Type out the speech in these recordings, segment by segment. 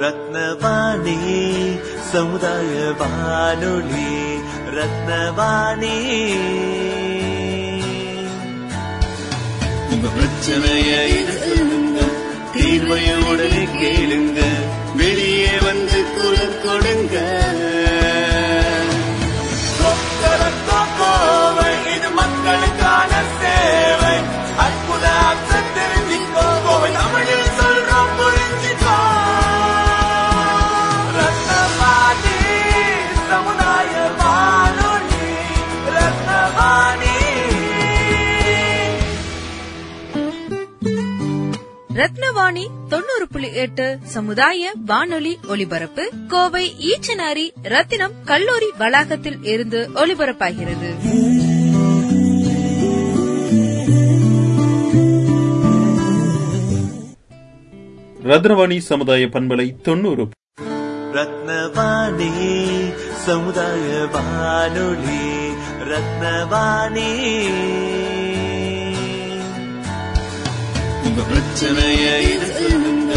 ரத்னவாணி சமுதாய வானொலி ரத்னவாணி. உங்க பிரச்சனைய சொல்லுங்க தீர்வைய உடனே கேளுங்க. ரத்னவாணி தொண்ணூறு புள்ளி எட்டு சமுதாய வானொலி ஒலிபரப்பு கோவை ஈச்சனாரி ரத்தினம் கல்லூரி வளாகத்தில் இருந்து ஒலிபரப்பாகிறது. ரத்னவாணி சமுதாய பண்பலை தொண்ணூறு. ரத்னவாணி சமுதாய வானொலி ரத்னவாணி. உங்க பிரச்சனைய இது சொல்லுங்க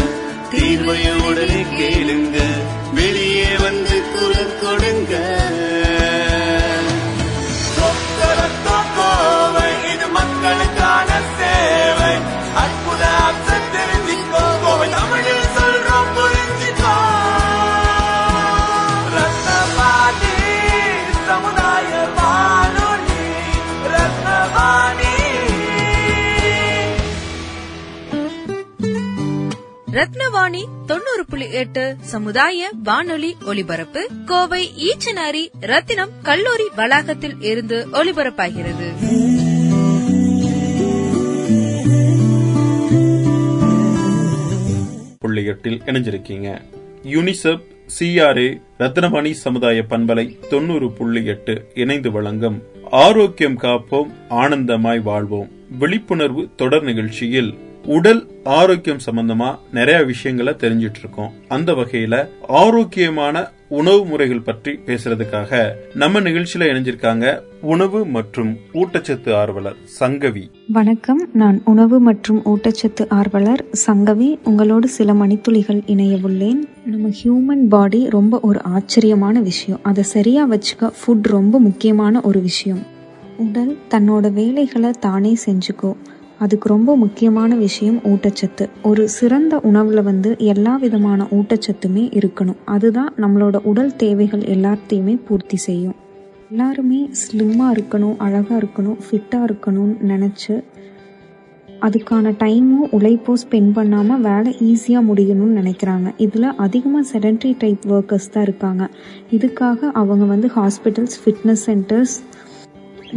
தீர்வைய உடனே கேளுங்க. வெளியே வந்து குரல் கொடுங்க. இது மக்களுக்கான சேவை. அற்புத ரத்னவாணி தொண்ணூறு புள்ளி எட்டு சமுதாய வானொலி ஒலிபரப்பு. கோவை ஈச்சனாரி ரத்தினம் கல்லூரி வளாகத்தில் இருந்து ஒலிபரப்பாகிறது. புள்ளி எட்டில் இணைஞ்சிருக்கீங்க. யூனிசெப் சிஆர்ஏ ரத்னவாணி சமுதாய பண்பலை தொண்ணூறு புள்ளி எட்டு இணைந்து வழங்கும். ஆரோக்கியம் காப்போம் ஆனந்தமாய் வாழ்வோம். விழிப்புணர்வு தொடர் நிகழ்ச்சியில் உடல் ஆரோக்கியம் சம்பந்தமா நிறைய விஷயங்களை தெரிஞ்சிட்டு இருக்கோம் அந்த வகையில ஆரோக்கியமான உணவு முறைகள் பற்றி பேசுறதுக்காக நம்ம நிகழ்ச்சியில இணைஞ்சிருக்காங்க உணவு மற்றும் ஊட்டச்சத்து ஆர்வலர் சங்கவி. வணக்கம். நான் உணவு மற்றும் ஊட்டச்சத்து ஆர்வலர் சங்கவி. உங்களோடு சில மணித்துளிகள் இணைய உள்ளேன். நம்ம ஹியூமன் பாடி ரொம்ப ஒரு ஆச்சரியமான விஷயம். அதை சரியா வச்சுக்க ஃபுட் ரொம்ப முக்கியமான ஒரு விஷயம். உடல் தன்னோட வேலைகளை தானே செஞ்சுக்கோ அதுக்கு ரொம்ப முக்கியமான விஷயம் ஊட்டச்சத்து. ஒரு சிறந்த உணவுல வந்து எல்லா விதமான ஊட்டச்சத்துமே இருக்கணும். அதுதான் நம்மளோட உடல் தேவைகள் எல்லாத்தையுமே பூர்த்தி செய்யும். எல்லாருமே ஸ்லிம்மாக இருக்கணும் அழகாக இருக்கணும் ஃபிட்டாக இருக்கணும்னு நினச்சி அதுக்கான டைமும் உழைப்போ ஸ்பெண்ட் பண்ணாமல் வேலை ஈஸியாக முடியணும்னு நினைக்கிறாங்க. இதில் அதிகமாக செடன்ட்ரி டைப் ஒர்க்கர்ஸ் தான் இருக்காங்க. இதுக்காக அவங்க வந்து hospitals fitness centres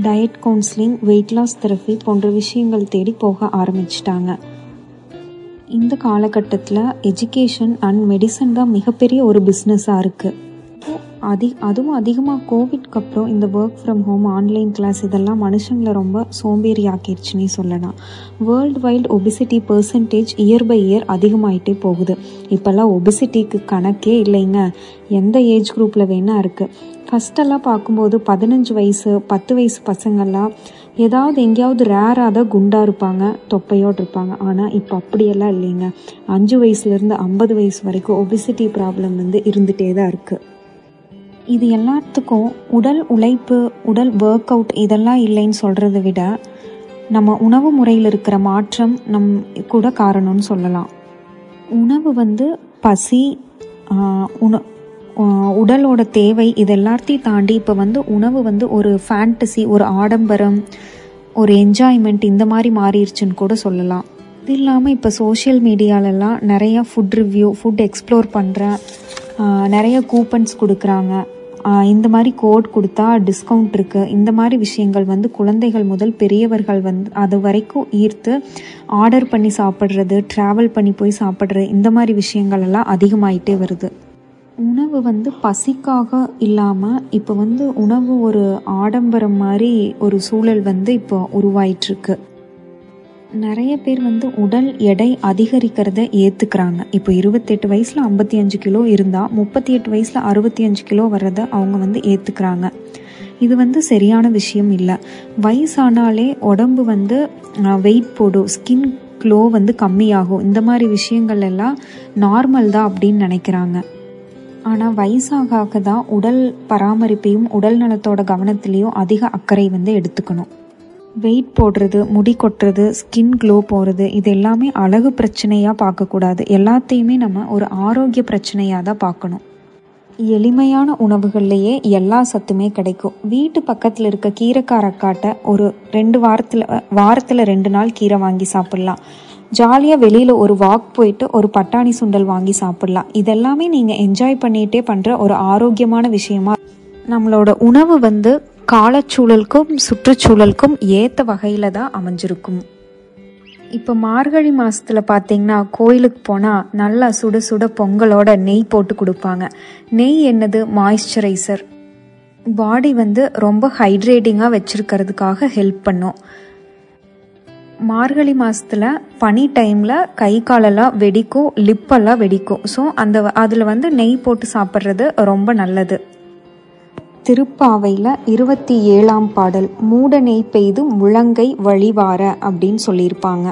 diet counselling weight loss therapy போன்ற விஷயங்கள் தேடி போக ஆரம்பிச்சிட்டாங்க. இந்த காலகட்டத்தில் எஜுகேஷன் அண்ட் மெடிசன் தான் மிகப்பெரிய ஒரு பிஸ்னஸாக இருக்குது அதி அதுவும் அதிகமாக கோவிட்க்கு அப்புறம் இந்த work from home online class இதெல்லாம் மனுஷங்களை ரொம்ப சோம்பேறி ஆக்கிடுச்சுன்னே சொல்லலாம். World wide obesity percentage year by year அதிகமாயிட்டே போகுது. இப்போல்லாம் ஒபிசிட்டிக்கு கணக்கே இல்லைங்க. எந்த ஏஜ் குரூப்பில் வேணால் இருக்குது ஃபஸ்ட்டெல்லாம் பார்க்கும்போது பதினஞ்சு வயசு பத்து வயசு பசங்கள்லாம் ஏதாவது எங்கேயாவது ரேராக தான் குண்டாக இருப்பாங்க தொப்பையோடு இருப்பாங்க. ஆனால் இப்போ அப்படியெல்லாம் இல்லைங்க. அஞ்சு வயசுலேருந்து ஐம்பது வயசு வரைக்கும் ஒபிசிட்டி ப்ராப்ளம் வந்து இருந்துகிட்டே தான் இருக்குது இது எல்லாத்துக்கும் உடல் உழைப்பு உடல் ஒர்க் அவுட் இதெல்லாம் இல்லைன்னு சொல்கிறத விட நம்ம உணவு முறையில் இருக்கிற மாற்றம் நம் கூட காரணம்னு சொல்லலாம். உணவு வந்து பசி உண உடலோட தேவை இது எல்லாத்தையும் தாண்டி இப்போ வந்து உணவு வந்து ஒரு ஃபேண்டசி ஒரு ஆடம்பரம் ஒரு என்ஜாய்மெண்ட் இந்த மாதிரி மாறிடுச்சுன்னு கூட சொல்லலாம். இது இல்லாமல் இப்போ சோஷியல் மீடியாலெல்லாம் நிறையா ஃபுட் ரிவ்யூ ஃபுட் எக்ஸ்ப்ளோர் பண்ணுற நிறைய கூப்பன்ஸ் கொடுக்குறாங்க. இந்த மாதிரி கோட் கொடுத்தா டிஸ்கவுண்ட் இருக்குது இந்த மாதிரி விஷயங்கள் வந்து குழந்தைகள் முதல் பெரியவர்கள் வந்து அது வரைக்கும் ஈர்த்து ஆர்டர் பண்ணி சாப்பிட்றது ட்ராவல் பண்ணி போய் சாப்பிட்றது இந்த மாதிரி விஷயங்கள் எல்லாம் அதிகமாயிட்டே வருது. உணவு வந்து பசிக்காக இல்லாமல் இப்போ வந்து உணவு ஒரு ஆடம்பரம் மாதிரி ஒரு சூழல் வந்து இப்போ உருவாயிட்டிருக்கு நிறைய பேர் வந்து உடல் எடை அதிகரிக்கிறத ஏற்றுக்கிறாங்க இப்போ இருபத்தெட்டு வயசில் ஐம்பத்தி அஞ்சு கிலோ இருந்தால் முப்பத்தி எட்டு வயசில் அறுபத்தி அஞ்சு கிலோ வர்றதை அவங்க வந்து ஏற்றுக்கிறாங்க இது வந்து சரியான விஷயம் இல்லை. வயசானாலே உடம்பு வந்து வெயிட் போடும் ஸ்கின் க்ளோ வந்து கம்மியாகும். இந்த மாதிரி விஷயங்கள் எல்லாம் நார்மல் தான் அப்படின்னு நினைக்கிறாங்க. ஆனால் வயசாக தான் உடல் பராமரிப்பையும் உடல் நலத்தோட கவனத்திலையும் அதிக அக்கறை வந்து எடுத்துக்கணும். வெயிட் போடுறது முடி கொட்டுறது ஸ்கின் க்ளோ போகிறது இது எல்லாமே அழகு பிரச்சனையாக பார்க்கக்கூடாது. எல்லாத்தையுமே நம்ம ஒரு ஆரோக்கிய பிரச்சனையாக தான் பார்க்கணும். எளிமையான உணவுகள்லையே எல்லா சத்துமே கிடைக்கும். வீட்டு பக்கத்தில் இருக்க கீரைக்காரக்காட்டை ஒரு ரெண்டு வாரத்தில் வாரத்தில் ரெண்டு நாள் கீரை வாங்கி சாப்பிட்லாம். ஜாலியாக வெளியில் ஒரு வாக் போயிட்டு ஒரு பட்டாணி சுண்டல் வாங்கி சாப்பிட்லாம். இதெல்லாமே நீங்கள் என்ஜாய் பண்ணிகிட்டே பண்ணுற ஒரு ஆரோக்கியமான விஷயமா நம்மளோட உணவு வந்து காலச்சூழலுக்கும் சுற்றுச்சூழலுக்கும் ஏற்ற வகையில் தான் அமைஞ்சிருக்கும். இப்போ மார்கழி மாதத்தில் பார்த்தீங்கன்னா கோயிலுக்கு போனால் நல்லா சுட சுட பொங்கலோட நெய் போட்டு கொடுப்பாங்க. நெய் என்னது? மாய்ஸ்சரைசர் பாடி வந்து ரொம்ப ஹைட்ரேட்டிங்காக வச்சுருக்கிறதுக்காக ஹெல்ப் பண்ணும். மார்கழி மாதத்தில் பனி டைமில் கை காலெல்லாம் வெடிக்கும் லிப்பெல்லாம் வெடிக்கும். ஸோ அந்த அதில் வந்து நெய் போட்டு சாப்பிட்றது ரொம்ப நல்லது. திருப்பாவையில் இருபத்தி ஏழாம் பாடல் மூட நெய் பெய்து முழங்கை வழிவார அப்படின்னு சொல்லியிருப்பாங்க.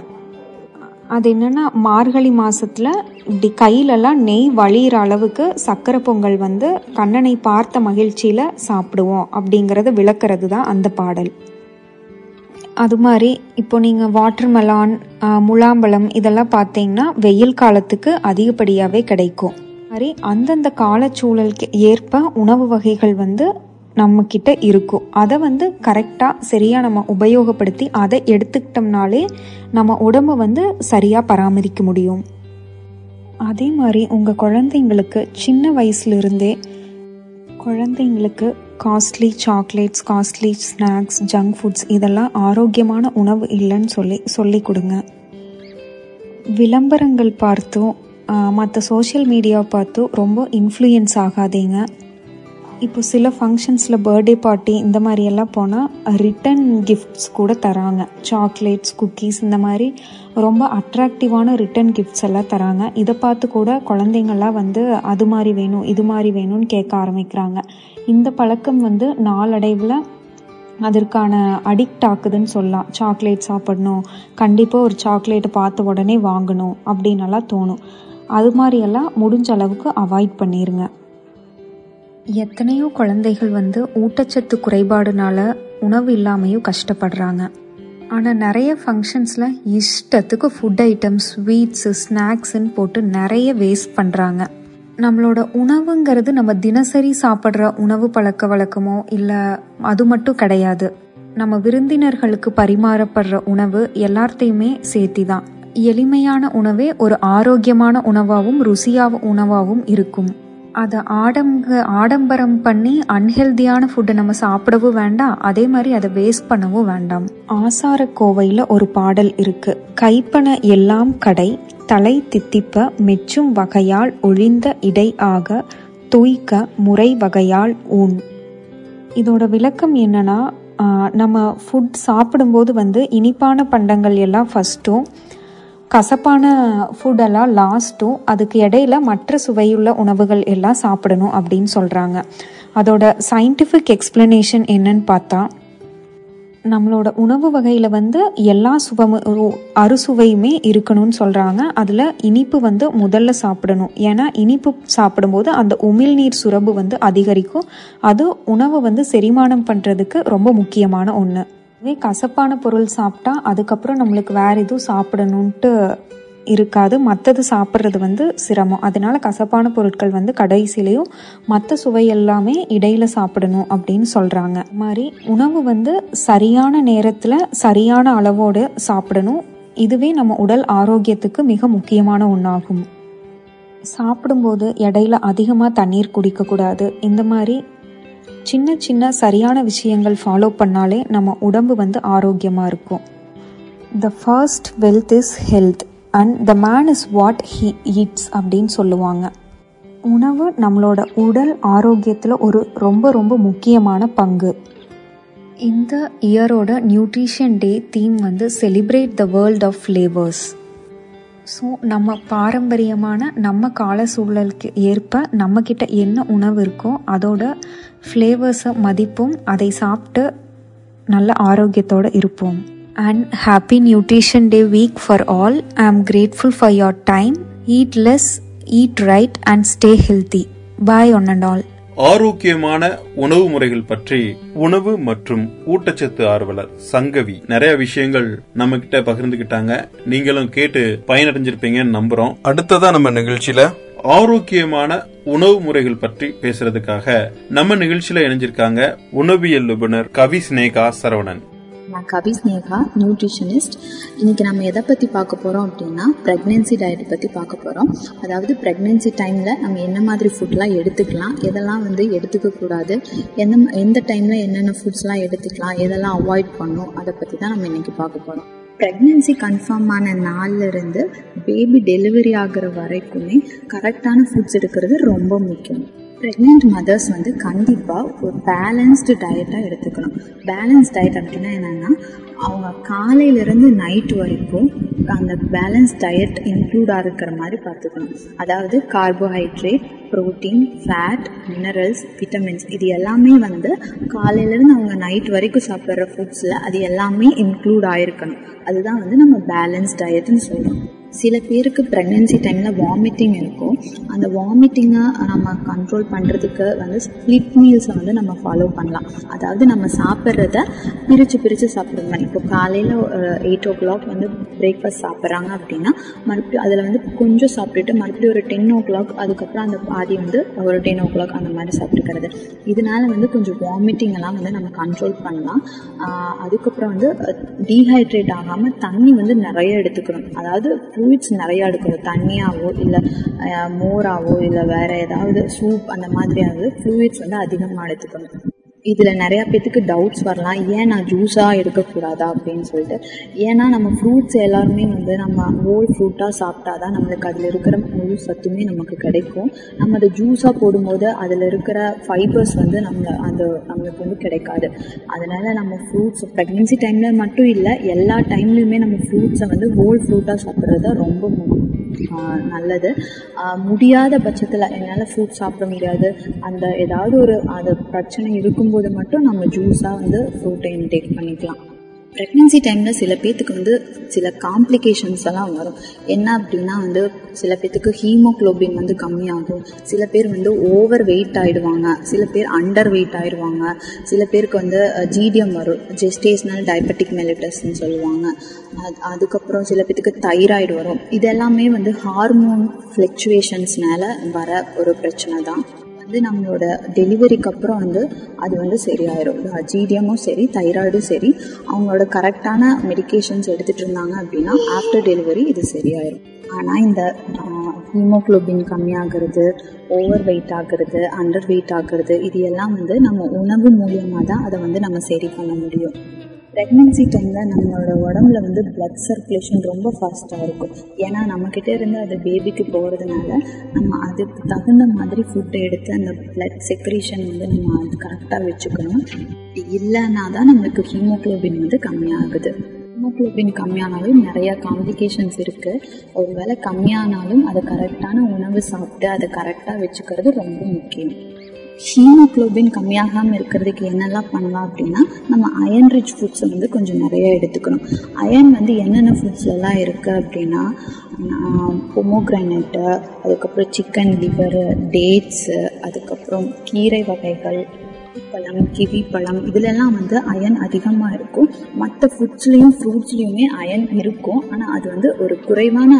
அது என்னென்னா மார்கழி மாதத்தில் இப்படி கையிலலாம் நெய் வழியிற அளவுக்கு சக்கரை பொங்கல் வந்து கண்ணனை பார்த்த மகிழ்ச்சியில் சாப்பிடுவோம் அப்படிங்கிறத விளக்குறது தான் அந்த பாடல். அது மாதிரி இப்போ நீங்கள் வாட்டர்மெலான் முலாம்பழம் இதெல்லாம் பார்த்தீங்கன்னா வெயில் காலத்துக்கு அதிகப்படியாகவே கிடைக்கும். மாதிரி அந்தந்த காலச்சூழலுக்கு ஏற்ப உணவு வகைகள் வந்து நம்மக்கிட்ட இருக்கும். அதை வந்து கரெக்டாக சரியாக நம்ம உபயோகப்படுத்தி அதை எடுத்துக்கிட்டோம்னாலே நம்ம உடம்பு வந்து சரியாக பராமரிக்க முடியும். அதே மாதிரி உங்கள் குழந்தைங்களுக்கு சின்ன வயசுலேருந்தே குழந்தைங்களுக்கு costly chocolates costly snacks junk foods இதெல்லாம் ஆரோக்கியமான உணவு இல்லைன்னு சொல்லி சொல்லி கொடுங்க. விளம்பரங்கள் பார்த்தும் மற்ற சோஷியல் மீடியா பார்த்தும் ரொம்ப இன்ஃப்ளூயன்ஸ் ஆகாதீங்க. இப்போ சில ஃபங்க்ஷன்ஸில் பர்த்டே பார்ட்டி இந்த மாதிரியெல்லாம் போனால் ரிட்டன் கிஃப்ட்ஸ் கூட தராங்க. சாக்லேட்ஸ் குக்கீஸ் இந்த மாதிரி ரொம்ப அட்ராக்டிவான ரிட்டன் கிஃப்ட்ஸ் எல்லாம் தராங்க. இதை பார்த்து கூட குழந்தைங்கள்லாம் வந்து அது மாதிரி வேணும் இது மாதிரி வேணும்னு கேட்க ஆரம்பிக்கிறாங்க. இந்த பழக்கம் வந்து நாளடைவில் அதற்கான அடிக்ட் ஆக்குதுன்னு சொல்லலாம். சாக்லேட் சாப்பிடணும். கண்டிப்பாக ஒரு சாக்லேட்டை பார்த்த உடனே வாங்கணும் அப்படின்னு தோணும். அது மாதிரியெல்லாம் முடிஞ்ச அளவுக்கு அவாய்ட் பண்ணிடுங்க எத்தனையோ குழந்தைகள் வந்து ஊட்டச்சத்து குறைபாடுனால உணவு இல்லாமையும் கஷ்டப்படுறாங்க. ஆனால் நிறைய ஃபங்க்ஷன்ஸில் இஷ்டத்துக்கு ஃபுட் ஐட்டம்ஸ் ஸ்வீட்ஸு ஸ்நாக்ஸுன்னு போட்டு நிறைய வேஸ்ட் பண்ணுறாங்க நம்மளோட உணவுங்கிறது நம்ம தினசரி சாப்பிட்ற உணவு பழக்க வழக்கமோ இல்லை அது மட்டும் கிடையாது. நம்ம விருந்தினர்களுக்கு பரிமாறப்படுற உணவு எல்லாத்தையுமே சேர்த்தி தான் எளிமையான உணவே ஒரு ஆரோக்கியமான உணவாகவும் ருசியாக உணவாகவும் இருக்கும். அதை ஆடங்க ஆடம்பரம் பண்ணி அன்ஹெல்தியான ஃபுட்டை நம்ம சாப்பிடவும் வேண்டாம். அதே மாதிரி அதை வேஸ்ட் பண்ணவும் வேண்டாம். ஆசார கோவையில் ஒரு பாடல் இருக்கு. கைப்பன எல்லாம் கடை தலை தித்திப்ப மெச்சும் வகையால் ஒழிந்த இடை ஆக தூய்க்க முறை வகையால் ஊன். இதோட விளக்கம் என்னன்னா நம்ம ஃபுட் சாப்பிடும்போது வந்து இனிப்பான பண்டங்கள் எல்லாம் ஃபஸ்ட்டும் கசப்பான ஃபுட்டெல்லாம் லாஸ்ட்டும் அதுக்கு இடையில மற்ற சுவையுள்ள உணவுகள் எல்லாம் சாப்பிடணும் அப்படின்னு சொல்கிறாங்க அதோட சயின்டிஃபிக் எக்ஸ்பிளனேஷன் என்னன்னு பார்த்தா நம்மளோட உணவு வகையில் வந்து எல்லா சுவமு அறுசுவையுமே இருக்கணும்னு சொல்கிறாங்க அதில் இனிப்பு வந்து முதல்ல சாப்பிடணும். ஏன்னா இனிப்பு சாப்பிடும்போது அந்த உமிழ்நீர் சுரப்பு வந்து அதிகரிக்கும். அது உணவை வந்து செரிமானம் பண்ணுறதுக்கு ரொம்ப முக்கியமான ஒன்று இதே கசப்பான பொருள் சாப்பிட்டா அதுக்கப்புறம் நம்மளுக்கு வேற எதுவும் சாப்பிடணுன்ட்டு இருக்காது. மற்றது சாப்பிட்றது வந்து சிரமம். அதனால கசப்பான பொருட்கள் வந்து கடைசிலையும் மற்ற சுவை எல்லாமே இடையில சாப்பிடணும் அப்படின்னு சொல்றாங்க. மாதிரி உணவு வந்து சரியான நேரத்தில் சரியான அளவோடு சாப்பிடணும். இதுவே நம்ம உடல் ஆரோக்கியத்துக்கு மிக முக்கியமான ஒன்றாகும் சாப்பிடும்போது இடையில அதிகமாக தண்ணீர் குடிக்கக்கூடாது. இந்த மாதிரி சின்ன சின்ன சரியான விஷயங்கள் ஃபாலோ பண்ணாலே நம்ம உடம்பு வந்து ஆரோக்கியமாக இருக்கும். The first wealth is health and the man is what he eats அப்படின்னு சொல்லுவாங்க. உணவு நம்மளோட உடல் ஆரோக்கியத்தில் ஒரு ரொம்ப ரொம்ப முக்கியமான பங்கு. இந்த இயரோட நியூட்ரிஷன் டே தீம் வந்து celebrate the world of flavours so நம்ம பாரம்பரியமான நம்ம கால சூழலுக்கு ஏற்ப நம்மக்கிட்ட என்ன உணவு இருக்கோ அதோட ஃப்ளேவர்ஸை மதிப்போம் அதை சாப்பிட்டு நல்ல ஆரோக்கியத்தோடு இருப்போம். And happy nutrition day week for all. I am grateful for your time. Eat less eat right and stay healthy. Bye on and all. ஆரோக்கியமான உணவு முறைகள் பற்றி உணவு மற்றும் ஊட்டச்சத்து ஆர்வலர் சங்கவி நிறைய விஷயங்கள் நம்ம கிட்ட பகிர்ந்துகிட்டாங்க. நீங்களும் கேட்டு பயனடைஞ்சிருப்பீங்கன்னு நம்புறோம். அடுத்ததா நம்ம நிகழ்ச்சியில ஆரோக்கியமான உணவு முறைகள் பற்றி பேசுறதுக்காக நம்ம நிகழ்ச்சியில இணைஞ்சிருக்காங்க உணவியல் நிபுணர் கவி ஸ்னேகா சரவணன். நான் கவி ஸ்னேகா நியூட்ரிஷனிஸ்ட் இன்னைக்கு நம்ம எதை பற்றி பார்க்க போகிறோம் அப்படின்னா ப்ரெக்னென்சி டயட் பற்றி பார்க்க போகிறோம் அதாவது ப்ரெக்னென்சி டைமில் நம்ம என்ன மாதிரி ஃபுட்லாம் எடுத்துக்கலாம் எதெல்லாம் வந்து எடுத்துக்கக்கூடாது எந்த எந்த டைமில் என்னென்ன ஃபுட்ஸ்லாம் எடுத்துக்கலாம் எதெல்லாம் அவாய்ட் பண்ணும் அதை பற்றி தான் நம்ம இன்னைக்கு பார்க்க போகிறோம் ப்ரெக்னென்சி கன்ஃபார்ம் ஆன நாள்லேருந்து பேபி டெலிவரி ஆகிற வரைக்குமே கரெக்டான ஃபுட்ஸ் எடுக்கிறது ரொம்ப முக்கியம். ப்ரெக்னென்ட் மதர்ஸ் வந்து கண்டிப்பாக ஒரு பேலன்ஸ்டு டயட்டாக எடுத்துக்கணும். பேலன்ஸ் டயட் அப்படின்னா என்னென்னா அவங்க காலையிலேருந்து நைட் வரைக்கும் அந்த பேலன்ஸ் டயட் இன்க்ளூடாக இருக்கிற மாதிரி பார்த்துக்கணும். அதாவது carbohydrate protein fat minerals vitamins இது எல்லாமே வந்து காலையிலேருந்து அவங்க நைட் வரைக்கும் சாப்பிட்ற ஃபுட்ஸில் அது எல்லாமே இன்க்ளூட் ஆகிருக்கணும் அதுதான் வந்து நம்ம பேலன்ஸ் டயட்னு சொல்கிறோம் சில பேருக்கு ப்ரெக்னென்சி டைமில் வாமிட்டிங் இருக்கும். அந்த வாமிட்டிங்கை நம்ம கண்ட்ரோல் பண்ணுறதுக்கு வந்து ஸ்ப்ளிட் மீல்ஸை வந்து நம்ம ஃபாலோ பண்ணலாம். அதாவது நம்ம சாப்பிட்றத பிரித்து பிரித்து சாப்பிடுங்க. இப்போ காலையில் எயிட் ஓ கிளாக் வந்து பிரேக்ஃபாஸ்ட் சாப்பிட்றாங்க அப்படின்னா மறுபடியும் அதில் வந்து கொஞ்சம் சாப்பிட்டுட்டு மறுபடியும் ஒரு டென் ஓ கிளாக் அதுக்கப்புறம் அந்த பாதி வந்து ஒரு டென் ஓ கிளாக் அந்த மாதிரி சாப்பிட்டுக்கிறது. இதனால வந்து கொஞ்சம் வாமிட்டிங் எல்லாம் வந்து நம்ம கண்ட்ரோல் பண்ணலாம். அதுக்கப்புறம் வந்து டீஹைட்ரேட் ஆகாமல் தண்ணி வந்து நிறைய எடுத்துக்கணும். அதாவது ஃப்ரூட்ஸ் நிறையா எடுக்கணும். தண்ணியாகவோ இல்லை மோராவோ இல்லை வேறு ஏதாவது சூப் அந்த மாதிரியாவது ஃப்ளூயிட்ஸ் வந்து அதிகமாக எடுத்துக்கணும். இதில் நிறையா பேத்துக்கு டவுட்ஸ் வரலாம். ஏன் நான் ஜூஸாக எடுக்கக்கூடாதா அப்படின்னு சொல்லிட்டு. ஏன்னா நம்ம ஃப்ரூட்ஸ் எல்லாருமே வந்து நம்ம ஹோல் ஃப்ரூட்டாக சாப்பிட்டா தான் நம்மளுக்கு அதில் இருக்கிற முழு சத்துமே நமக்கு கிடைக்கும். நம்ம அதை ஜூஸாக போடும்போது அதில் இருக்கிற ஃபைபர்ஸ் வந்து நம்ம அந்த நம்மளுக்கு வந்து கிடைக்காது. அதனால் நம்ம ஃப்ரூட்ஸ் ப்ரெக்னென்சி டைமில் மட்டும் இல்லை எல்லா டைம்லையுமே நம்ம ஃப்ரூட்ஸை வந்து ஹோல் ஃப்ரூட்டாக சாப்பிட்றது தான் ரொம்ப நல்லது. முடியாத பட்சத்தில் என்னால் ஃப்ரூட் சாப்பிட முடியாது. அந்த ஏதாவது ஒரு அந்த பிரச்சனை இருக்கும்போது மட்டும் நம்ம ஜூஸாக வந்து ஃப்ரூட்டை இன்டேக் பண்ணிக்கலாம். ப்ரெக்னென்சி டைமில் சில பேர்த்துக்கு வந்து சில காம்ப்ளிகேஷன்ஸ் எல்லாம் வரும். என்ன அப்படின்னா வந்து சில பேர்த்துக்கு ஹீமோக்ளோபின் வந்து கம்மியாகும். சில பேர் வந்து ஓவர் வெயிட் ஆகிடுவாங்க சில பேர் அண்டர் வெயிட் ஆகிடுவாங்க சில பேருக்கு வந்து ஜிடிஎம் வரும். ஜெஸ்டேஷனல் டயபெட்டிக் மெலிட்டஸ்ன்னு சொல்லுவாங்க. அது அதுக்கப்புறம் சில பேர்த்துக்கு தைராய்டு வரும். இதெல்லாமே வந்து ஹார்மோன் ஃப்ளக்சுவேஷன்ஸ்னால வர ஒரு பிரச்சனை தான். வந்து நம்மளோட டெலிவரிக்கு அப்புறம் வந்து அது வந்து சரியாயிரும். ஜிடிஎம்மும் சரி தைராய்டும் சரி அவங்களோட கரெக்டான மெடிகேஷன்ஸ் எடுத்துகிட்டு இருந்தாங்க அப்படின்னா ஆஃப்டர் டெலிவரி இது சரியாயிரும். ஆனால் இந்த ஹீமோக்ளோபின் கம்மியாகிறது ஓவர் வெயிட் ஆகிறது அண்டர் வெயிட் ஆகிறது இது எல்லாம் வந்து நம்ம உணவு மூலியமாக தான் அதை வந்து நம்ம சரி பண்ண முடியும். ப்ரெக்னென்சி டைமில் நம்மளோட உடம்புல வந்து பிளட் சர்க்குலேஷன் ரொம்ப ஃபாஸ்ட்டாக இருக்கும். ஏன்னா நம்மக்கிட்ட இருந்து அது பேபிக்கு போகிறதுனால நம்ம அதுக்கு தகுந்த மாதிரி ஃபுட்டை எடுத்து அந்த பிளட் செக்ரேஷன் வந்து நம்ம அது கரெக்டாக வச்சுக்கணும். இல்லைன்னா தான் நம்மளுக்கு ஹீமோக்ளோபின் வந்து கம்மியாகுது. ஹீமோக்ளோபின் கம்மியானாலும் நிறையா காம்ப்ளிகேஷன்ஸ் இருக்குது ஒருவேளை கம்மியானாலும் அதை கரெக்டான உணவு சாப்பிட்டு அதை கரெக்டாக வச்சுக்கிறது ரொம்ப முக்கியம். ஹீமோக்ளோபின் கம்மியாகாமல் இருக்கிறதுக்கு என்னெல்லாம் பண்ணலாம் அப்படின்னா நம்ம அயன் ரிச் ஃபுட்ஸை வந்து கொஞ்சம் நிறைய எடுத்துக்கணும். அயன் வந்து என்னென்ன ஃபுட்ஸ்லலாம் இருக்குது அப்படின்னா பொமோக்ரானேட்டு அதுக்கப்புறம் சிக்கன் லிவரு டேட்ஸு அதுக்கப்புறம் கீரை வகைகள் பழம் கிவி பழம் இதுலெல்லாம் வந்து அயன் அதிகமாக இருக்கும். மற்ற ஃபுட்ஸ்லேயும் ஃப்ரூட்ஸ்லேயுமே அயன் இருக்கும். ஆனால் அது வந்து ஒரு குறைவான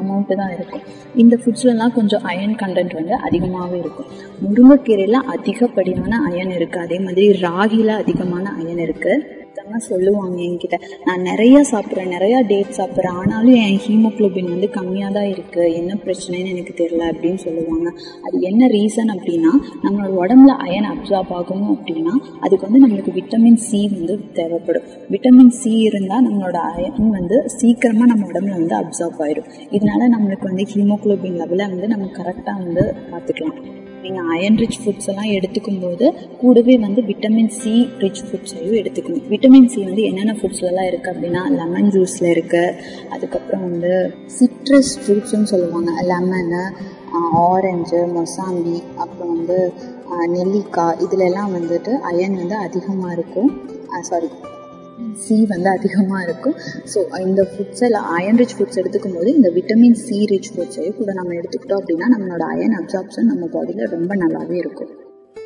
அமௌண்ட்டு தான் இருக்கும். இந்த ஃபுட்ஸ்லலாம் கொஞ்சம் அயன் கண்டென்ட் வந்து அதிகமாகவே இருக்கும். முருங்கைக்கீரையில் அதிகப்படியான அயன் இருக்குது அதே மாதிரி ராகியில் அதிகமான அயன் இருக்குது தான் சொல்லுவாங்க என்கிட்ட. நான் நிறைய சாப்பிட்றேன் நிறையா டேட் சாப்பிட்றேன். ஆனாலும் என் ஹீமோக்ளோபின் வந்து கம்மியாக தான் இருக்குது என்ன பிரச்சனைன்னு எனக்கு தெரியல அப்படின்னு சொல்லுவாங்க. அது என்ன ரீசன் அப்படின்னா நம்மளோட உடம்புல அயன் அப்சார்ப் ஆகணும் அப்படின்னா அதுக்கு வந்து நம்மளுக்கு விட்டமின் சி வந்து தேவைப்படும். விட்டமின் சி இருந்தால் நம்மளோட அயன் வந்து சீக்கிரமாக நம்ம உடம்புல வந்து அப்சார்ப் ஆயிடும் இதனால நம்மளுக்கு வந்து ஹீமோக்ளோபின் லெவலை வந்து நம்ம கரெக்டாக வந்து பார்த்துக்கலாம். நீங்கள் அயன் ரிச் ஃபுட்ஸ் எல்லாம் எடுத்துக்கும் போது கூடவே வந்து விட்டமின் சி ரிச் ஃபுட்ஸையும் எடுத்துக்கணும். விட்டமின் சி வந்து என்னென்ன ஃபுட்ஸ்லலாம் இருக்குது அப்படின்னா லெமன் ஜூஸில் இருக்குது அதுக்கப்புறம் வந்து சிட்ரஸ் ஃப்ரூட்ஸ்னு சொல்லுவாங்க. லெமனு ஆரஞ்சு மொசாம்பி அப்புறம் வந்து நெல்லிக்காய் இதுலெல்லாம் வந்துட்டு அயன் வந்து அதிகமாக இருக்கும். சாரி சி வந்து அதிகமாக இருக்கும். ஸோ இந்த ஃபுட்ஸ் எல்லாம் அயன் ரிச் ஃபுட்ஸ் எடுத்துக்கும் போது இந்த விட்டமின் சி ரிச் ஃபுட்ஸையும் கூட நம்ம எடுத்துக்கிட்டோம் அப்படின்னா நம்மளோட அயன் அப்சார்ப்ஷன் நம்ம பாடியில் ரொம்ப நல்லாவே இருக்கும்.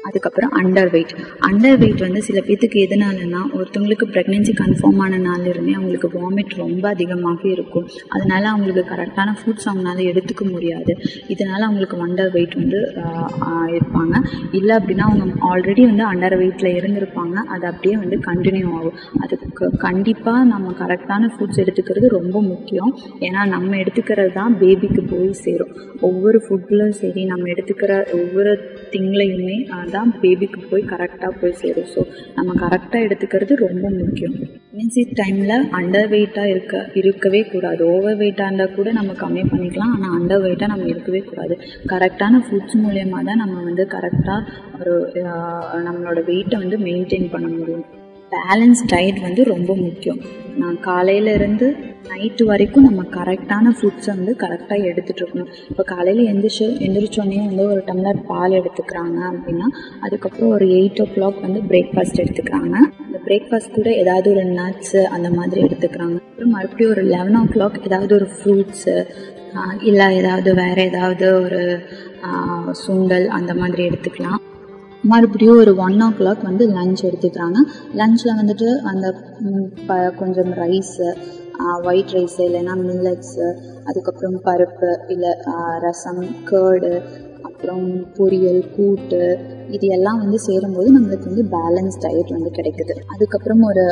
அதுக்கப்புறம் அண்டர் வெயிட் அண்டர் வெயிட் வந்து சில பேத்துக்கு எதனாலனா ஒருத்தவங்களுக்கு ப்ரெக்னென்சி கன்ஃபார்ம் ஆன நாள்லேருந்தே அவங்களுக்கு வாமிட் ரொம்ப அதிகமாக இருக்கும். அதனால அவங்களுக்கு கரெக்டான ஃபுட்ஸ் அவங்களால எடுத்துக்க முடியாது. இதனால அவங்களுக்கு அண்டர் வெயிட் வந்து இருப்பாங்க. இல்லை அப்படின்னா அவங்க ஆல்ரெடி வந்து அண்டர் வெயிட்டில் இருந்திருப்பாங்க. அது அப்படியே வந்து கண்டினியூ ஆகும். நமக்கு கண்டிப்பாக நம்ம கரெக்டான ஃபுட்ஸ் எடுத்துக்கிறது ரொம்ப முக்கியம். ஏன்னா நம்ம எடுத்துக்கிறது தான் பேபிக்கு போய் சேரும். ஒவ்வொரு ஃபுட்டில் சரி நம்ம எடுத்துக்கிற ஒவ்வொரு திங்லையுமே தான் பேபிக்கு போய் கரெக்டாக போய் சேரும். ஸோ நம்ம கரெக்டாக எடுத்துக்கிறது ரொம்ப முக்கியம். பிரெக்னன்சி டைமில் அண்டர் வெயிட்டாக இருக்க இருக்கவே கூடாது. ஓவர் வெயிட்டாக இருந்தால் கூட நம்ம கம்மி பண்ணிக்கலாம். ஆனால் அண்டர் வெயிட்டாக நம்ம இருக்கவே கூடாது. கரெக்டான ஃபுட்ஸ் மூலயமா தான் நம்ம வந்து கரெக்டாக ஒரு நம்மளோட வெயிட்டை வந்து மெயின்டைன் பண்ண முடியும். பேலன்ஸ் டயட் வந்து ரொம்ப முக்கியம். நான் காலையில இருந்து நைட்டு வரைக்கும் நம்ம கரெக்டான ஃபுட்ஸை வந்து கரெக்டாக எடுத்துகிட்டு இருக்கணும். இப்போ காலையில் எந்திரிச்சு எந்திரிச்சோடனே வந்து ஒரு டம்ளர் பால் எடுத்துக்கிறாங்க அப்படின்னா அதுக்கப்புறம் ஒரு எயிட் ஓ கிளாக் வந்து பிரேக்ஃபாஸ்ட் எடுத்துக்கிறாங்க. அந்த பிரேக்ஃபாஸ்ட் கூட ஏதாவது ஒரு நட்ஸு அந்த மாதிரி எடுத்துக்கிறாங்க. அப்புறம் மறுபடியும் ஒரு லெவன் ஓ கிளாக் ஏதாவது ஒரு ஃப்ரூட்ஸு இல்லை ஏதாவது வேறு ஏதாவது ஒரு சுண்டல் அந்த மாதிரி எடுத்துக்கலாம். மறுபடியும் ஒரு ஒன் ஓ கிளாக் வந்து லஞ்ச் எடுத்துக்கிறாங்க. லஞ்சில் வந்துட்டு அந்த ப கொஞ்சம் ரைஸு ஒயிட் ரைஸு இல்லைன்னா மில்லட்ஸு அதுக்கப்புறம் பருப்பு இல்லை ரசம் கேர்டு அப்புறம் பொரியல் கூட்டு இது எல்லாம் வந்து சேரும்போது நம்மளுக்கு வந்து பேலன்ஸ் டயட் வந்து கிடைக்குது. அதுக்கப்புறம் ஒரு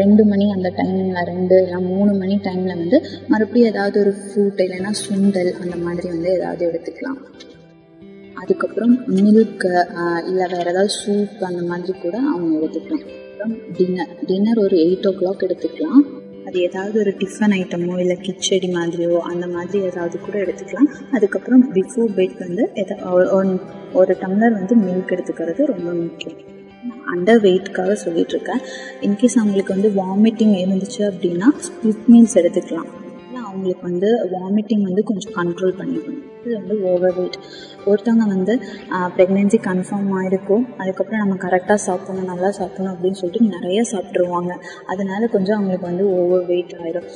ரெண்டு மணி அந்த டைமில் ரெண்டு இல்லை மூணு மணி டைமில் வந்து மறுபடியும் ஏதாவது ஒரு ஃப்ரூட் இல்லைன்னா சுண்டல் அந்த மாதிரி வந்து ஏதாவது எடுத்துக்கலாம். அதுக்கப்புறம் மில்க்கு இல்லை வேறு ஏதாவது சூப் அந்த மாதிரி கூட அவங்க எடுத்துக்கலாம். அப்புறம் டின்னர் டின்னர் ஒரு எயிட் ஓ கிளாக் எடுத்துக்கலாம். அது ஏதாவது ஒரு டிஃபன் ஐட்டமோ இல்லை கிச்சடி மாதிரியோ அந்த மாதிரி ஏதாவது கூட எடுத்துக்கலாம். அதுக்கப்புறம் பிஃபோர் பெட் வந்து எதா ஒரு- ஒரு டம்ளர் வந்து மில்க் எடுத்துக்கிறது ரொம்ப முக்கியம். அண்டர் வெயிட்காக சொல்லிட்டு இருக்கேன் இன்கேஸ் அவங்களுக்கு வந்து வாமிட்டிங் இருந்துச்சு அப்படின்னா ஸ்பிளிட் மீல்ஸ் எடுத்துக்கலாம். இல்லை அவங்களுக்கு வந்து வாமிட்டிங் வந்து கொஞ்சம் கண்ட்ரோல் பண்ணிக்கணும். இது வந்து ஓவர் வெயிட் ஒருத்தவங்க வந்து ப்ரெக்னென்சி கன்ஃபார்ம் ஆகிருக்கும் அதுக்கப்புறம் நம்ம கரெக்டாக சாப்பிடணும் நல்லா சாப்பிடணும் அப்படின்னு சொல்லிட்டு நிறைய சாப்பிட்ருவாங்க அதனால கொஞ்சம் அவங்களுக்கு வந்து ஓவர் வெயிட் ஆயிரும்.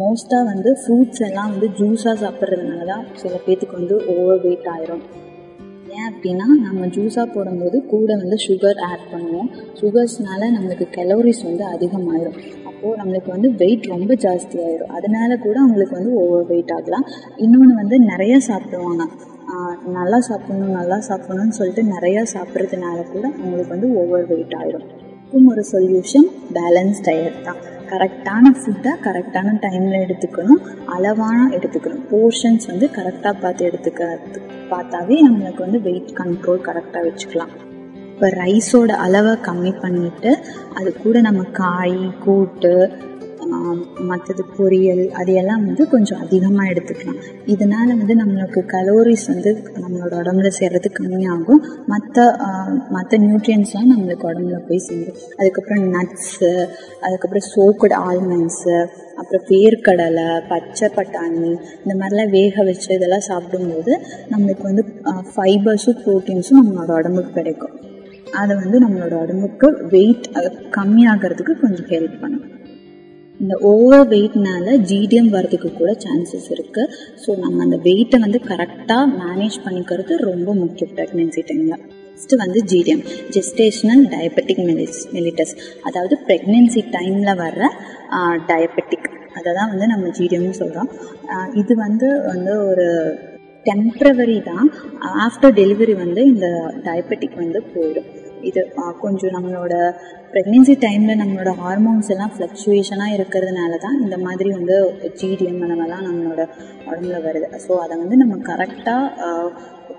மோஸ்ட்டாக வந்து ஃப்ரூட்ஸ் எல்லாம் வந்து ஜூஸாக சாப்பிட்றதுனால தான் சில பேர்த்துக்கு வந்து ஓவர் வெயிட் ஆயிரும். ஏன் அப்படின்னா நம்ம ஜூஸாக போடும்போது கூட வந்து சுகர் ஆட் பண்ணுவோம். சுகர்ஸ்னால நம்மளுக்கு கலோரிஸ் வந்து அதிகமாயிரும். அப்போது நம்மளுக்கு வந்து வெயிட் ரொம்ப ஜாஸ்தி ஆயிரும் அதனால கூட அவங்களுக்கு வந்து ஓவர் வெயிட் ஆகலாம். இன்னொன்று வந்து நிறைய சாப்பிடுவாங்க. நல்லா சாப்பிடணும் நல்லா சாப்பிடணும்னு சொல்லிட்டு நிறையா சாப்பிட்றதுனால கூட அவங்களுக்கு வந்து ஓவர் வெயிட் ஆயிரும். இதுக்கும் ஒரு சொல்யூஷன் பேலன்ஸ் டயட் தான். கரெக்டான ஃபுட்டை கரெக்டான டைமில் எடுத்துக்கணும். அளவான எடுத்துக்கணும். போர்ஷன்ஸ் வந்து கரெக்டாக பார்த்து எடுத்துக்க பார்த்தாவே நம்மளுக்கு வந்து வெயிட் கண்ட்ரோல் கரெக்டாக வச்சுக்கலாம். இப்போ ரைஸோட அளவை கம்மி பண்ணிட்டு அது கூட நம்ம காய் கூட்டு மற்றது பொரியல் அது எல்லாம் வந்து கொஞ்சம் அதிகமாக எடுத்துக்கலாம். இதனால் வந்து நம்மளுக்கு கலோரிஸ் வந்து நம்மளோட உடம்புல சேர்றது கம்மியாகும். மற்ற மற்ற நியூட்ரியன்ஸ்லாம் நம்மளுக்கு உடம்புல போய் சேரும். அதுக்கப்புறம் நட்ஸு அதுக்கப்புறம் சோக்கடு ஆல்மண்ட்ஸு அப்புறம் வேர்க்கடலை பச்சை பட்டாணி இந்த மாதிரிலாம் வேக வச்சு இதெல்லாம் சாப்பிடும்போது நம்மளுக்கு வந்து ஃபைபர்ஸும் ப்ரோட்டீன்ஸும் நம்மளோட உடம்புக்கு கிடைக்கும். அதை வந்து நம்மளோட உடம்புக்கு வெயிட் கம்மியாகிறதுக்கு கொஞ்சம் ஹெல்ப் பண்ணும். இந்த ஓவர் வெயிட்னால ஜிடிஎம் வரதுக்கு கூட சான்சஸ் இருக்குது ஸோ நம்ம அந்த வெயிட்டை வந்து கரெக்டாக மேனேஜ் பண்ணிக்கிறது ரொம்ப முக்கியம் ப்ரெக்னென்சி டைமில் நெக்ஸ்ட்டு வந்து GDM gestational diabetic mellitus mellitus அதாவது ப்ரெக்னென்சி டைமில் வர்ற டயபெட்டிக் அதை தான் வந்து நம்ம ஜிடிஎம்னு சொல்கிறோம் இது வந்து வந்து ஒரு டெம்ப்ரவரி தான். ஆஃப்டர் டெலிவரி வந்து இந்த டயபெட்டிக் வந்து போயிடும். இது கொஞ்சம் நம்மளோட ப்ரெக்னென்சி டைமில் நம்மளோட ஹார்மோன்ஸ் எல்லாம் ஃப்ளக்சுவேஷனாக இருக்கிறதுனால தான் இந்த மாதிரி வந்து ஜிடிஎம் அந்த மாதிரிலாம் நம்மளோட உடம்புல வருது. ஸோ அதை வந்து நம்ம கரெக்டாக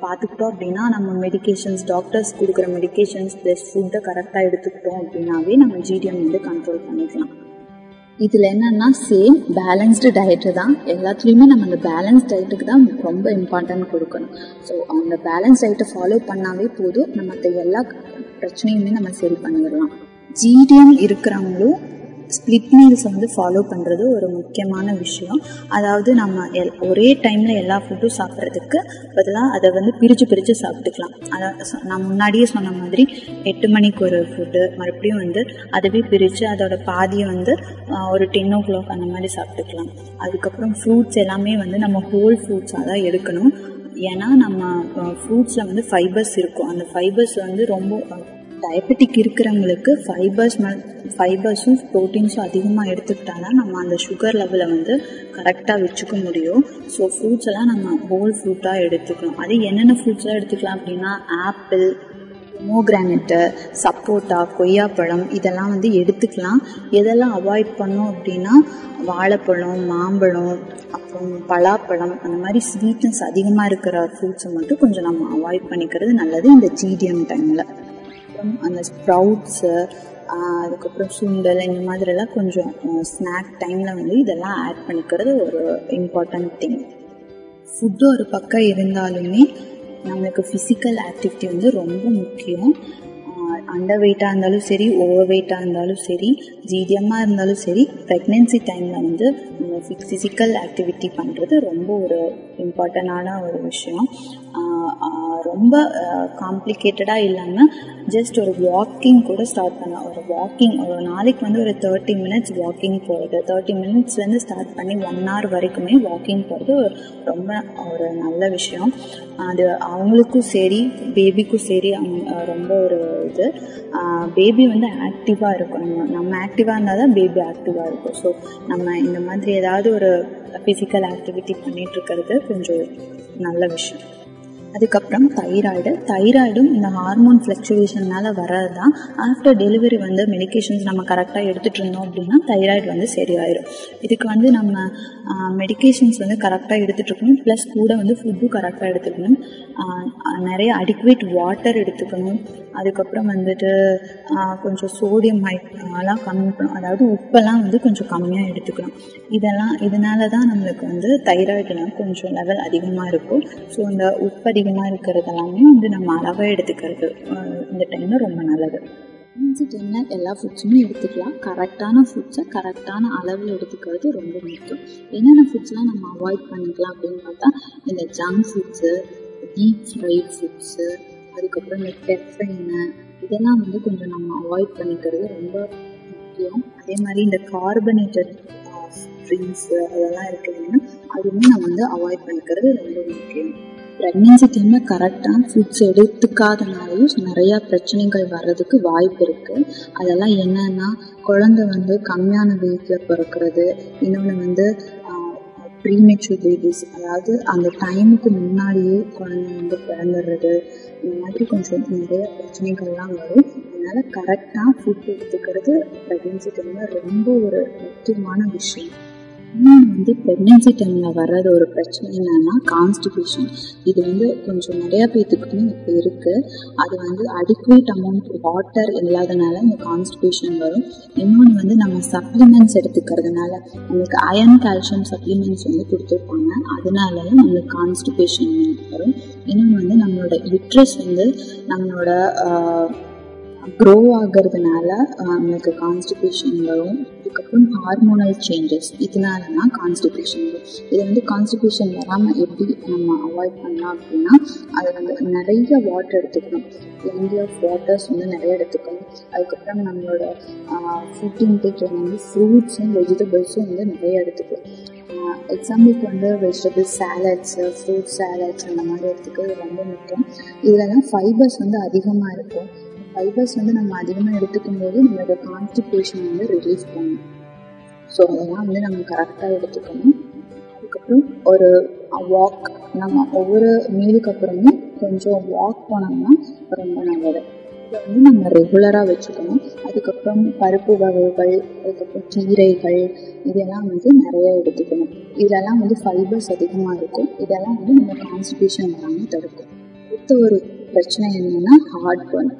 பார்த்துக்கிட்டோம் அப்படின்னா நம்ம மெடிகேஷன்ஸ் டாக்டர்ஸ் கொடுக்குற மெடிகேஷன்ஸ் ப்ளஸ் ஃபுட்டை கரெக்டாக எடுத்துக்கிட்டோம் அப்படின்னாவே நம்ம ஜிடிஎம் வந்து கண்ட்ரோல் பண்ணிக்கலாம். இதில் என்னென்னா சேம் பேலன்ஸ்டு டயட்டு தான். எல்லாத்துலேயுமே நம்ம அந்த பேலன்ஸ் டயட்டுக்கு தான் ரொம்ப இம்பார்ட்டன்ட் கொடுக்கணும். ஸோ அந்த பேலன்ஸ் டயட்டை ஃபாலோ பண்ணாவே போதும். நம்ம எல்லா பிரச்சனையுமே நம்ம சரி பண்ணிடலாம். ஜிடிஎம் இருக்கிறவங்களும் ஸ்பிளிட் மீல்ஸை வந்து ஃபாலோ பண்ணுறது ஒரு முக்கியமான விஷயம். அதாவது நம்ம எல் ஒரே டைமில் எல்லா ஃபுட்டும் சாப்பிட்றதுக்கு பதிலாக அதை வந்து பிரித்து பிரித்து சாப்பிட்டுக்கலாம். அதை சொ- நான் முன்னாடியே சொன்ன மாதிரி எட்டு மணிக்கு ஒரு ஃபுட்டு மறுபடியும் வந்து அதுவே பிரித்து அதோட பாதியை வந்து ஒரு டென் ஓ கிளாக் அந்த மாதிரி சாப்பிட்டுக்கலாம். அதுக்கப்புறம் ஃப்ரூட்ஸ் எல்லாமே வந்து நம்ம ஹோல் ஃப்ரூட்ஸாக தான் எடுக்கணும். ஏன்னா நம்ம ஃப்ரூட்ஸில் வந்து ஃபைபர்ஸ் இருக்கும். அந்த ஃபைபர்ஸ் வந்து ரொம்ப டயபெட்டிக் இருக்கிறவங்களுக்கு ஃபைபர்ஸ் ஃபைபர்ஸும் ப்ரோட்டீன்ஸும் அதிகமாக எடுத்துக்கிட்டா நம்ம அந்த சுகர் லெவலை வந்து கரெக்டாக வச்சுக்க முடியும். ஸோ ஃப்ரூட்ஸ் எல்லாம் நம்ம ஹோல் ஃப்ரூட்டாக எடுத்துக்கணும். அது என்னென்ன ஃப்ரூட்ஸ்லாம் எடுத்துக்கலாம் அப்படின்னா ஆப்பிள் மோக்ரானட்டு சப்போட்டா கொய்யாப்பழம் இதெல்லாம் வந்து எடுத்துக்கலாம். எதெல்லாம் அவாய்ட் பண்ணோம் அப்படின்னா வாழைப்பழம் மாம்பழம் அப்புறம் பலாப்பழம் அந்த மாதிரி ஸ்வீட்னஸ் அதிகமாக இருக்கிற ஃப்ரூட்ஸை மட்டும் கொஞ்சம் நம்ம அவாய்ட் பண்ணிக்கிறது நல்லது இந்த ஜிடிஎம் டைமில் அப்புறம் அந்த ஸ்ப்ரவுட்ஸு அதுக்கப்புறம் சுண்டல் இந்த மாதிரிலாம் கொஞ்சம் ஸ்நாக் டைமில் வந்து இதெல்லாம் ஆட் பண்ணிக்கிறது ஒரு இம்பார்ட்டன்ட் திங் ஃபுட்டு ஒரு பக்கம் இருந்தாலுமே நம்மளுக்கு ஃபிசிக்கல் ஆக்டிவிட்டி வந்து ரொம்ப முக்கியம். அண்டர் வெயிட்டாக இருந்தாலும் சரி ஓவர் வெயிட்டாக இருந்தாலும் சரி ஜீடியமாக இருந்தாலும் சரி ப்ரெக்னென்சி டைமில் வந்து நம்ம ஃபிசிக்கல் ஆக்டிவிட்டி பண்ணுறது ரொம்ப ஒரு இம்பார்ட்டண்டான ஒரு விஷயம். ரொம்ப காம்ப்ளிகேட்டடாக இல்லாமல் ஜஸ்ட் ஒரு வாக்கிங் கூட ஸ்டார்ட் பண்ணலாம். ஒரு வாக்கிங் ஒரு நாளைக்கு வந்து ஒரு தேர்ட்டி மினிட்ஸ் வாக்கிங் போகிறது தேர்ட்டி மினிட்ஸ்லேருந்து ஸ்டார்ட் பண்ணி ஒன் ஹவர் வரைக்குமே வாக்கிங் போகிறது ரொம்ப ஒரு நல்ல விஷயம். அது அவங்களுக்கும் சரி பேபிக்கும் சரி அவங்க ரொம்ப ஒரு இது. பேபி வந்து ஆக்டிவாக இருக்கும். நம்ம ஆக்டிவாக இருந்தால் தான் பேபி ஆக்டிவாக இருக்கும். ஸோ நம்ம இந்த மாதிரி ஏதாவது ஒரு ஃபிசிக்கல் ஆக்டிவிட்டி பண்ணிட்டு இருக்கிறது கொஞ்சம் நல்ல விஷயம். அதுக்கப்புறம் தைராய்டு தைராய்டும் இந்த ஹார்மோன் ஃப்ளக்சுவேஷன்னால வர்றது தான் ஆஃப்டர் டெலிவரி வந்து மெடிகேஷன்ஸ் நம்ம கரெக்டாக எடுத்துகிட்டு இருந்தோம் அப்படின்னா தைராய்டு வந்து சரியாயிடும் இதுக்கு வந்து நம்ம மெடிகேஷன்ஸ் வந்து கரெக்டாக எடுத்துகிட்டு இருக்கணும். ப்ளஸ் கூட வந்து ஃபுட்டும் கரெக்டாக எடுத்துக்கணும். நிறைய அடிக்குவேட் வாட்டர் எடுத்துக்கணும். அதுக்கப்புறம் வந்துட்டு கொஞ்சம் சோடியம் ஹை எல்லாம் கம்மி பண்ணணும். அதாவது உப்பெல்லாம் வந்து கொஞ்சம் கம்மியாக எடுத்துக்கணும். இதெல்லாம் இதனால தான் நம்மளுக்கு வந்து தைராய்டுலாம் கொஞ்சம் லெவல் அதிகமாக இருக்கும். ஸோ இந்த உப்பு அதிகமாக இருக்கிறது எல்லாமே வந்து நம்ம அளவாக எடுத்துக்கிறது. இந்த டைமில் ரொம்ப நல்லது. ப்ரெக்னன்சி என்ன எல்லா ஃபுட்ஸுமே எடுத்துக்கலாம். கரெக்டான ஃபுட்ஸை கரெக்டான அளவில் எடுத்துக்கிறது ரொம்ப முக்கியம். என்னென்ன ஃபுட்ஸ்லாம் நம்ம அவாய்ட் பண்ணிக்கலாம் அப்படின்னு பார்த்தா இந்த junk foods deep fried foods அதுக்கப்புறம் இந்த கெஃபைனு இதெல்லாம் வந்து கொஞ்சம் நம்ம அவாய்ட் பண்ணிக்கிறது ரொம்ப முக்கியம். அதே மாதிரி இந்த கார்பனேட்டட் ட்ரிங்க்ஸு அதெல்லாம் இருக்கு அதுவுமே நம்ம வந்து அவாய்ட் பண்ணிக்கிறது ரொம்ப முக்கியம். ப்ரெக்னென்சி டைமில் கரெக்டான ஃபுட்ஸ் எடுத்துக்காதனாலையும் நிறையா பிரச்சனைகள் வர்றதுக்கு வாய்ப்பு இருக்குது அதெல்லாம் என்னன்னா குழந்தை வந்து கம்மியான வெயிட்டில் பிறக்கிறது. இன்னொன்று வந்து ப்ரீமெச்சூர் பேபிஸ் அதாவது அந்த டைமுக்கு முன்னாடியே குழந்தை வந்து பிறந்துடுறது. இந்த மாதிரி கொஞ்சம் நிறைய பிரச்சனைகள்லாம் வரும். அதனால் கரெக்டாக ஃபுட் எடுத்துக்கிறது ப்ரெக்னென்சி டைமில் ரொம்ப ஒரு முக்கியமான விஷயம். இன்னும் வந்து ப்ரெக்னென்சி டைமில் வர்றது ஒரு பிரச்சனை என்னன்னா கான்ஸ்டிபேஷன் இது வந்து கொஞ்சம் நிறையா பேத்துக்குமே இப்போ இருக்குது அது வந்து அடிக்குவேட் அமௌண்ட் வாட்டர் இல்லாதனால இந்த கான்ஸ்டிபேஷன் வரும். இன்னொன்று வந்து நம்ம சப்ளிமெண்ட்ஸ் எடுத்துக்கிறதுனால நம்மளுக்கு அயன் கால்சியம் சப்ளிமெண்ட்ஸ் வந்து கொடுத்துருப்பாங்க. அதனாலயும் நம்மளுக்கு கான்ஸ்டிபேஷன் வரும். இன்னொன்று வந்து நம்மளோட யுட்ரஸ் வந்து நம்மளோட க்ரோ ஆகிறதுனால நம்மளுக்கு கான்ஸ்டிபேஷன் வரும். அதுக்கப்புறம் ஹார்மோனல் சேஞ்சஸ் இதனால தான் கான்ஸ்டிபேஷன் வரும். இது வந்து கான்ஸ்டிபேஷன் வராமல் எப்படி நம்ம அவாய்ட் பண்ணலாம் அப்படின்னா அதை வந்து நிறைய வாட்டர் எடுத்துக்கணும். பிளெண்டி ஆஃப் வாட்டர்ஸ் வந்து நிறைய எடுத்துக்கணும். அதுக்கப்புறம் நம்மளோட ஃபுட் இன்டேக் வந்து ஃப்ரூட்ஸும் வெஜிடபிள்ஸும் வந்து நிறைய எடுத்துக்கணும். எக்ஸாம்பிளுக்கு வந்து வெஜிடபிள்ஸ் சேலட்ஸு ஃப்ரூட் சாலட்ஸ் அந்த மாதிரி எடுத்துக்கிறது ரொம்ப முக்கியம். இதில் தான் ஃபைபர்ஸ் வந்து அதிகமாக இருக்கும். ஃபைபர்ஸ் வந்து நம்ம அதிகமாக எடுத்துக்கும் போது நம்மளோட கான்ஸ்டிபேஷன் வந்து ரிலீஃப் பண்ணும். ஸோ அதெல்லாம் வந்து நம்ம கரெக்டாக எடுத்துக்கணும். அதுக்கப்புறம் ஒரு வாக் நம்ம ஒவ்வொரு மீலுக்கு அப்புறமும் கொஞ்சம் வாக் போனோம்னா ரொம்ப நல்லது. இதை வந்து நம்ம ரெகுலராக வச்சுக்கணும். அதுக்கப்புறம் பருப்பு வகைகள் அதுக்கப்புறம் கீரைகள் இதெல்லாம் வந்து நிறைய எடுத்துக்கணும். இதெல்லாம் வந்து ஃபைபர்ஸ் அதிகமாக இருக்கும். இதெல்லாம் வந்து நம்ம கான்ஸ்டிபேஷன் வராமல் தடுக்கும். அடுத்த ஒரு பிரச்சனை என்னன்னா ஹார்ட் பர்ன்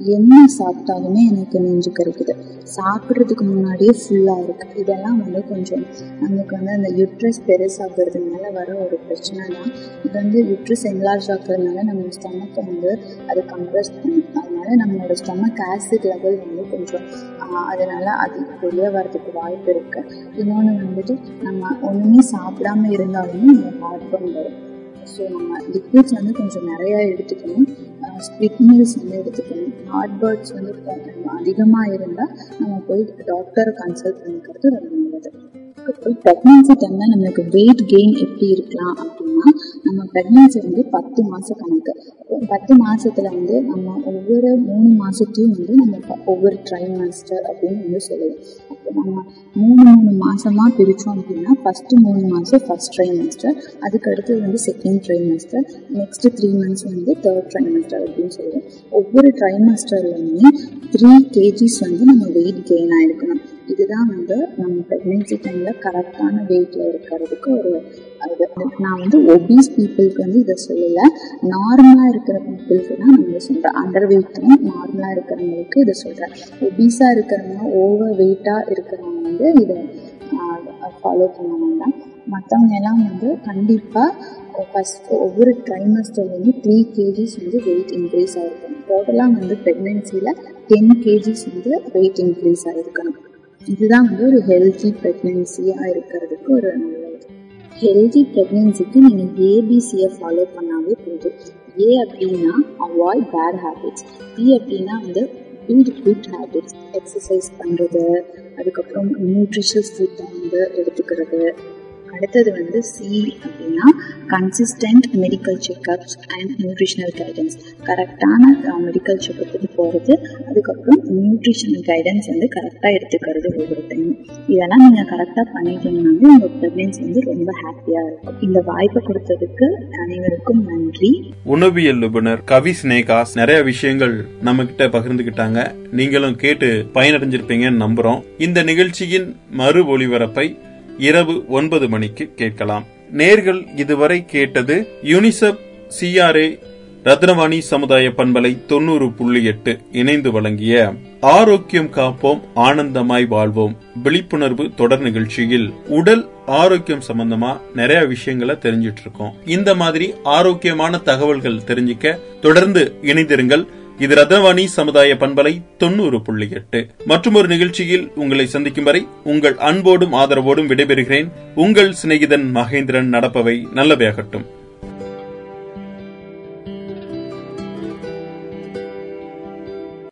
என்ன சாப்பிட்டாலுமே எனக்கு நெஞ்சு கிடைக்குது சாப்பிட்றதுக்கு முன்னாடியே ஃபுல்லாக இருக்குது இதெல்லாம் வந்து கொஞ்சம் நமக்கு வந்து அந்த யுட்ரஸ் பெருசாகிறதுனால வர ஒரு பிரச்சனை தான். இது வந்து யுட்ரஸ் என்லார்ஜ் ஆகிறதுனால நம்ம ஸ்டமக்கை வந்து அது கம்ப்ரஸ் பண்ணும் அதனால நம்மளோட ஸ்டமக் ஆசிட் லெவல் வந்து கொஞ்சம் அதனால் அதனால அது வெளியே வரதுக்கு வாய்ப்பு இருக்கு. இன்னொன்று வந்துட்டு நம்ம ஒன்றுமே சாப்பிடாம இருந்தாலுமே நம்ம ஹார்ட் பர்ன் வரும். ஸோ நம்ம லிக்விட்ஸ் வந்து கொஞ்சம் நிறையா எடுத்துக்கணும். ஸ்பிட் மீல்ஸ் வந்து எடுத்துக்கணும். ஹார்ட் பேர்ட்ஸ் வந்து அதிகமாக இருந்தால் நம்ம போய் டாக்டரை கன்சல்ட் பண்ணிக்கிறது ரொம்ப நல்லது. அதுக்கப்புறம் ப்ரெக்னென்சி டைமில் நம்மளுக்கு வெயிட் கெயின் எப்படி இருக்கலாம் அப்படின்னா நம்ம ப்ரெக்னென்சி வந்து பத்து மாத கணக்கு. பத்து மாசத்துல வந்து நம்ம ஒவ்வொரு மூணு மாசத்தையும் வந்து நம்ம ஒவ்வொரு ஒவ்வொரு ட்ரைமாஸ்டர் அப்படின்னு வந்து சொல்லுவோம். மூணு மூணு மாசமா பிரிச்சோம் அப்படின்னா ஃபர்ஸ்ட் மூணு மாசம் ஃபர்ஸ்ட் ட்ரைமஸ்டர் அதுக்கு அடுத்தது வந்து second trimester next three months வந்து தேர்ட் ட்ரைமஸ்டர் அப்படின்னு சொல்லுவோம். ஒவ்வொரு ட்ரைமாஸ்டர்லையுமே த்ரீ கேஜிஸ் வந்து நம்ம வெயிட் கெயின் ஆயிருக்கணும். இதுதான் வந்து நம்ம ப்ரெக்னென்சி டைமில் கரெக்டான வெயிட்டில் இருக்கிறதுக்கு ஒரு இது. நான் வந்து ஒபீஸ் பீப்புளுக்கு வந்து இதை சொல்லலை. நார்மலாக இருக்கிற பீப்புளுக்கு தான் நான் இதை சொல்கிறேன் அண்டர் வெயிட்டும் நார்மலாக இருக்கிறவங்களுக்கு இதை சொல்கிறேன் ஒபீஸாக இருக்கிறவங்க ஓவர் வெயிட்டாக இருக்கிறவங்க வந்து இதை ஃபாலோ பண்ண வேண்டாம் மற்றவங்க எல்லாம் வந்து கண்டிப்பாக ஃபஸ்ட் ஒவ்வொரு ட்ரைமஸ்டர்லேருந்து த்ரீ கேஜிஸ் வந்து வெயிட் இன்க்ரீஸ் ஆகிருக்கும் டோட்டலாக வந்து ப்ரெக்னென்சியில் டென் கேஜிஸ் வந்து வெயிட் இன்க்ரீஸ் ஆகிருக்கணும் இதுதான் வந்து ஒரு ஹெல்த்தி ப்ரெக்னென்சியாக இருக்கிறதுக்கு ஒரு நல்லது. ஹெல்தி ப்ரெக்னென்சிக்கு நீங்கள் ஏபிசியை ஃபாலோ பண்ணாவே போதும். ஏ அப்படின்னா அவாய்ட் பேட் ஹேபிட்ஸ் பி அப்படின்னா வந்து பில்ட் குட் ஹேபிட்ஸ் எக்ஸசைஸ் பண்ணுறது அதுக்கப்புறம் நியூட்ரிஷியஸ் ஃபுட் வந்து எடுத்துக்கிறது. அடுத்தது வந்து சி அப்படின்னா consistent medical checkups and nutritional guidance கரெக்டான மெடிக்கல் செக்அப்புக்கு போகிறது அதுக்கப்புறம் நியூட்ரிஷனல் கைடன்ஸ் வந்து கரெக்டாக எடுத்துக்கிறது ஒவ்வொரு டைம் இதெல்லாம் நீங்கள் கரெக்டாக பண்ணிட்டீங்கன்னாலே உங்கள் ப்ரெக்னென்சி வந்து ரொம்ப ஹாப்பியாக இருக்கும். இந்த வாய்ப்பை கொடுத்ததுக்கு அனைவருக்கும் நன்றி. உணவியல் நிபுணர் கவி ஸ்னேகாஸ் நிறைய விஷயங்கள் நம்ம கிட்ட பகிர்ந்துகிட்டாங்க. நீங்களும் கேட்டு பயனடைஞ்சிருப்பீங்கன்னு நம்புறோம். இந்த நிகழ்ச்சியின் மறு ஒளிபரப்பை இரவு ஒன்பது மணிக்கு கேட்கலாம். நேர்கள் இதுவரை கேட்டது யூனிசெப் சிஆர்ஏ ரத்னவாணி சமுதாய பண்பலை தொண்ணூறு புள்ளி எட்டு இணைந்து வழங்கிய ஆரோக்கியம் காப்போம் ஆனந்தமாய் வாழ்வோம் விழிப்புணர்வு தொடர் நிகழ்ச்சியில் உடல் ஆரோக்கியம் சம்பந்தமா நிறைய விஷயங்களை தெரிஞ்சிட்டு இருக்கோம் இந்த மாதிரி ஆரோக்கியமான தகவல்கள் தெரிஞ்சுக்க தொடர்ந்து இணைந்திருங்கள். இது ரத்னவாணி சமுதாய பண்பலை தொண்ணூறு புள்ளி எட்டு. மற்றும் ஒரு நிகழ்ச்சியில் உங்களை சந்திக்கும் வரை உங்கள் அன்போடும் ஆதரவோடும் விடைபெறுகிறேன். உங்கள் சிநேகிதன் மகேந்திரன் நடப்பவை நல்லவையாகட்டும்.